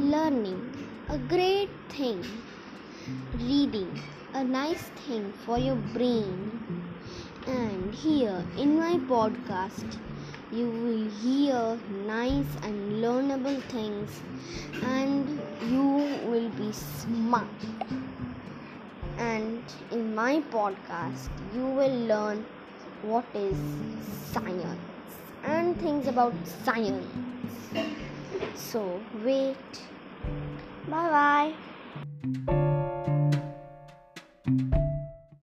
learning, a great thing. Reading, a nice thing for your brain. And here in my podcast, you will hear nice and learnable things, and you will be smart. And in my podcast, you will learn what is science and things about science. So, wait. Bye bye.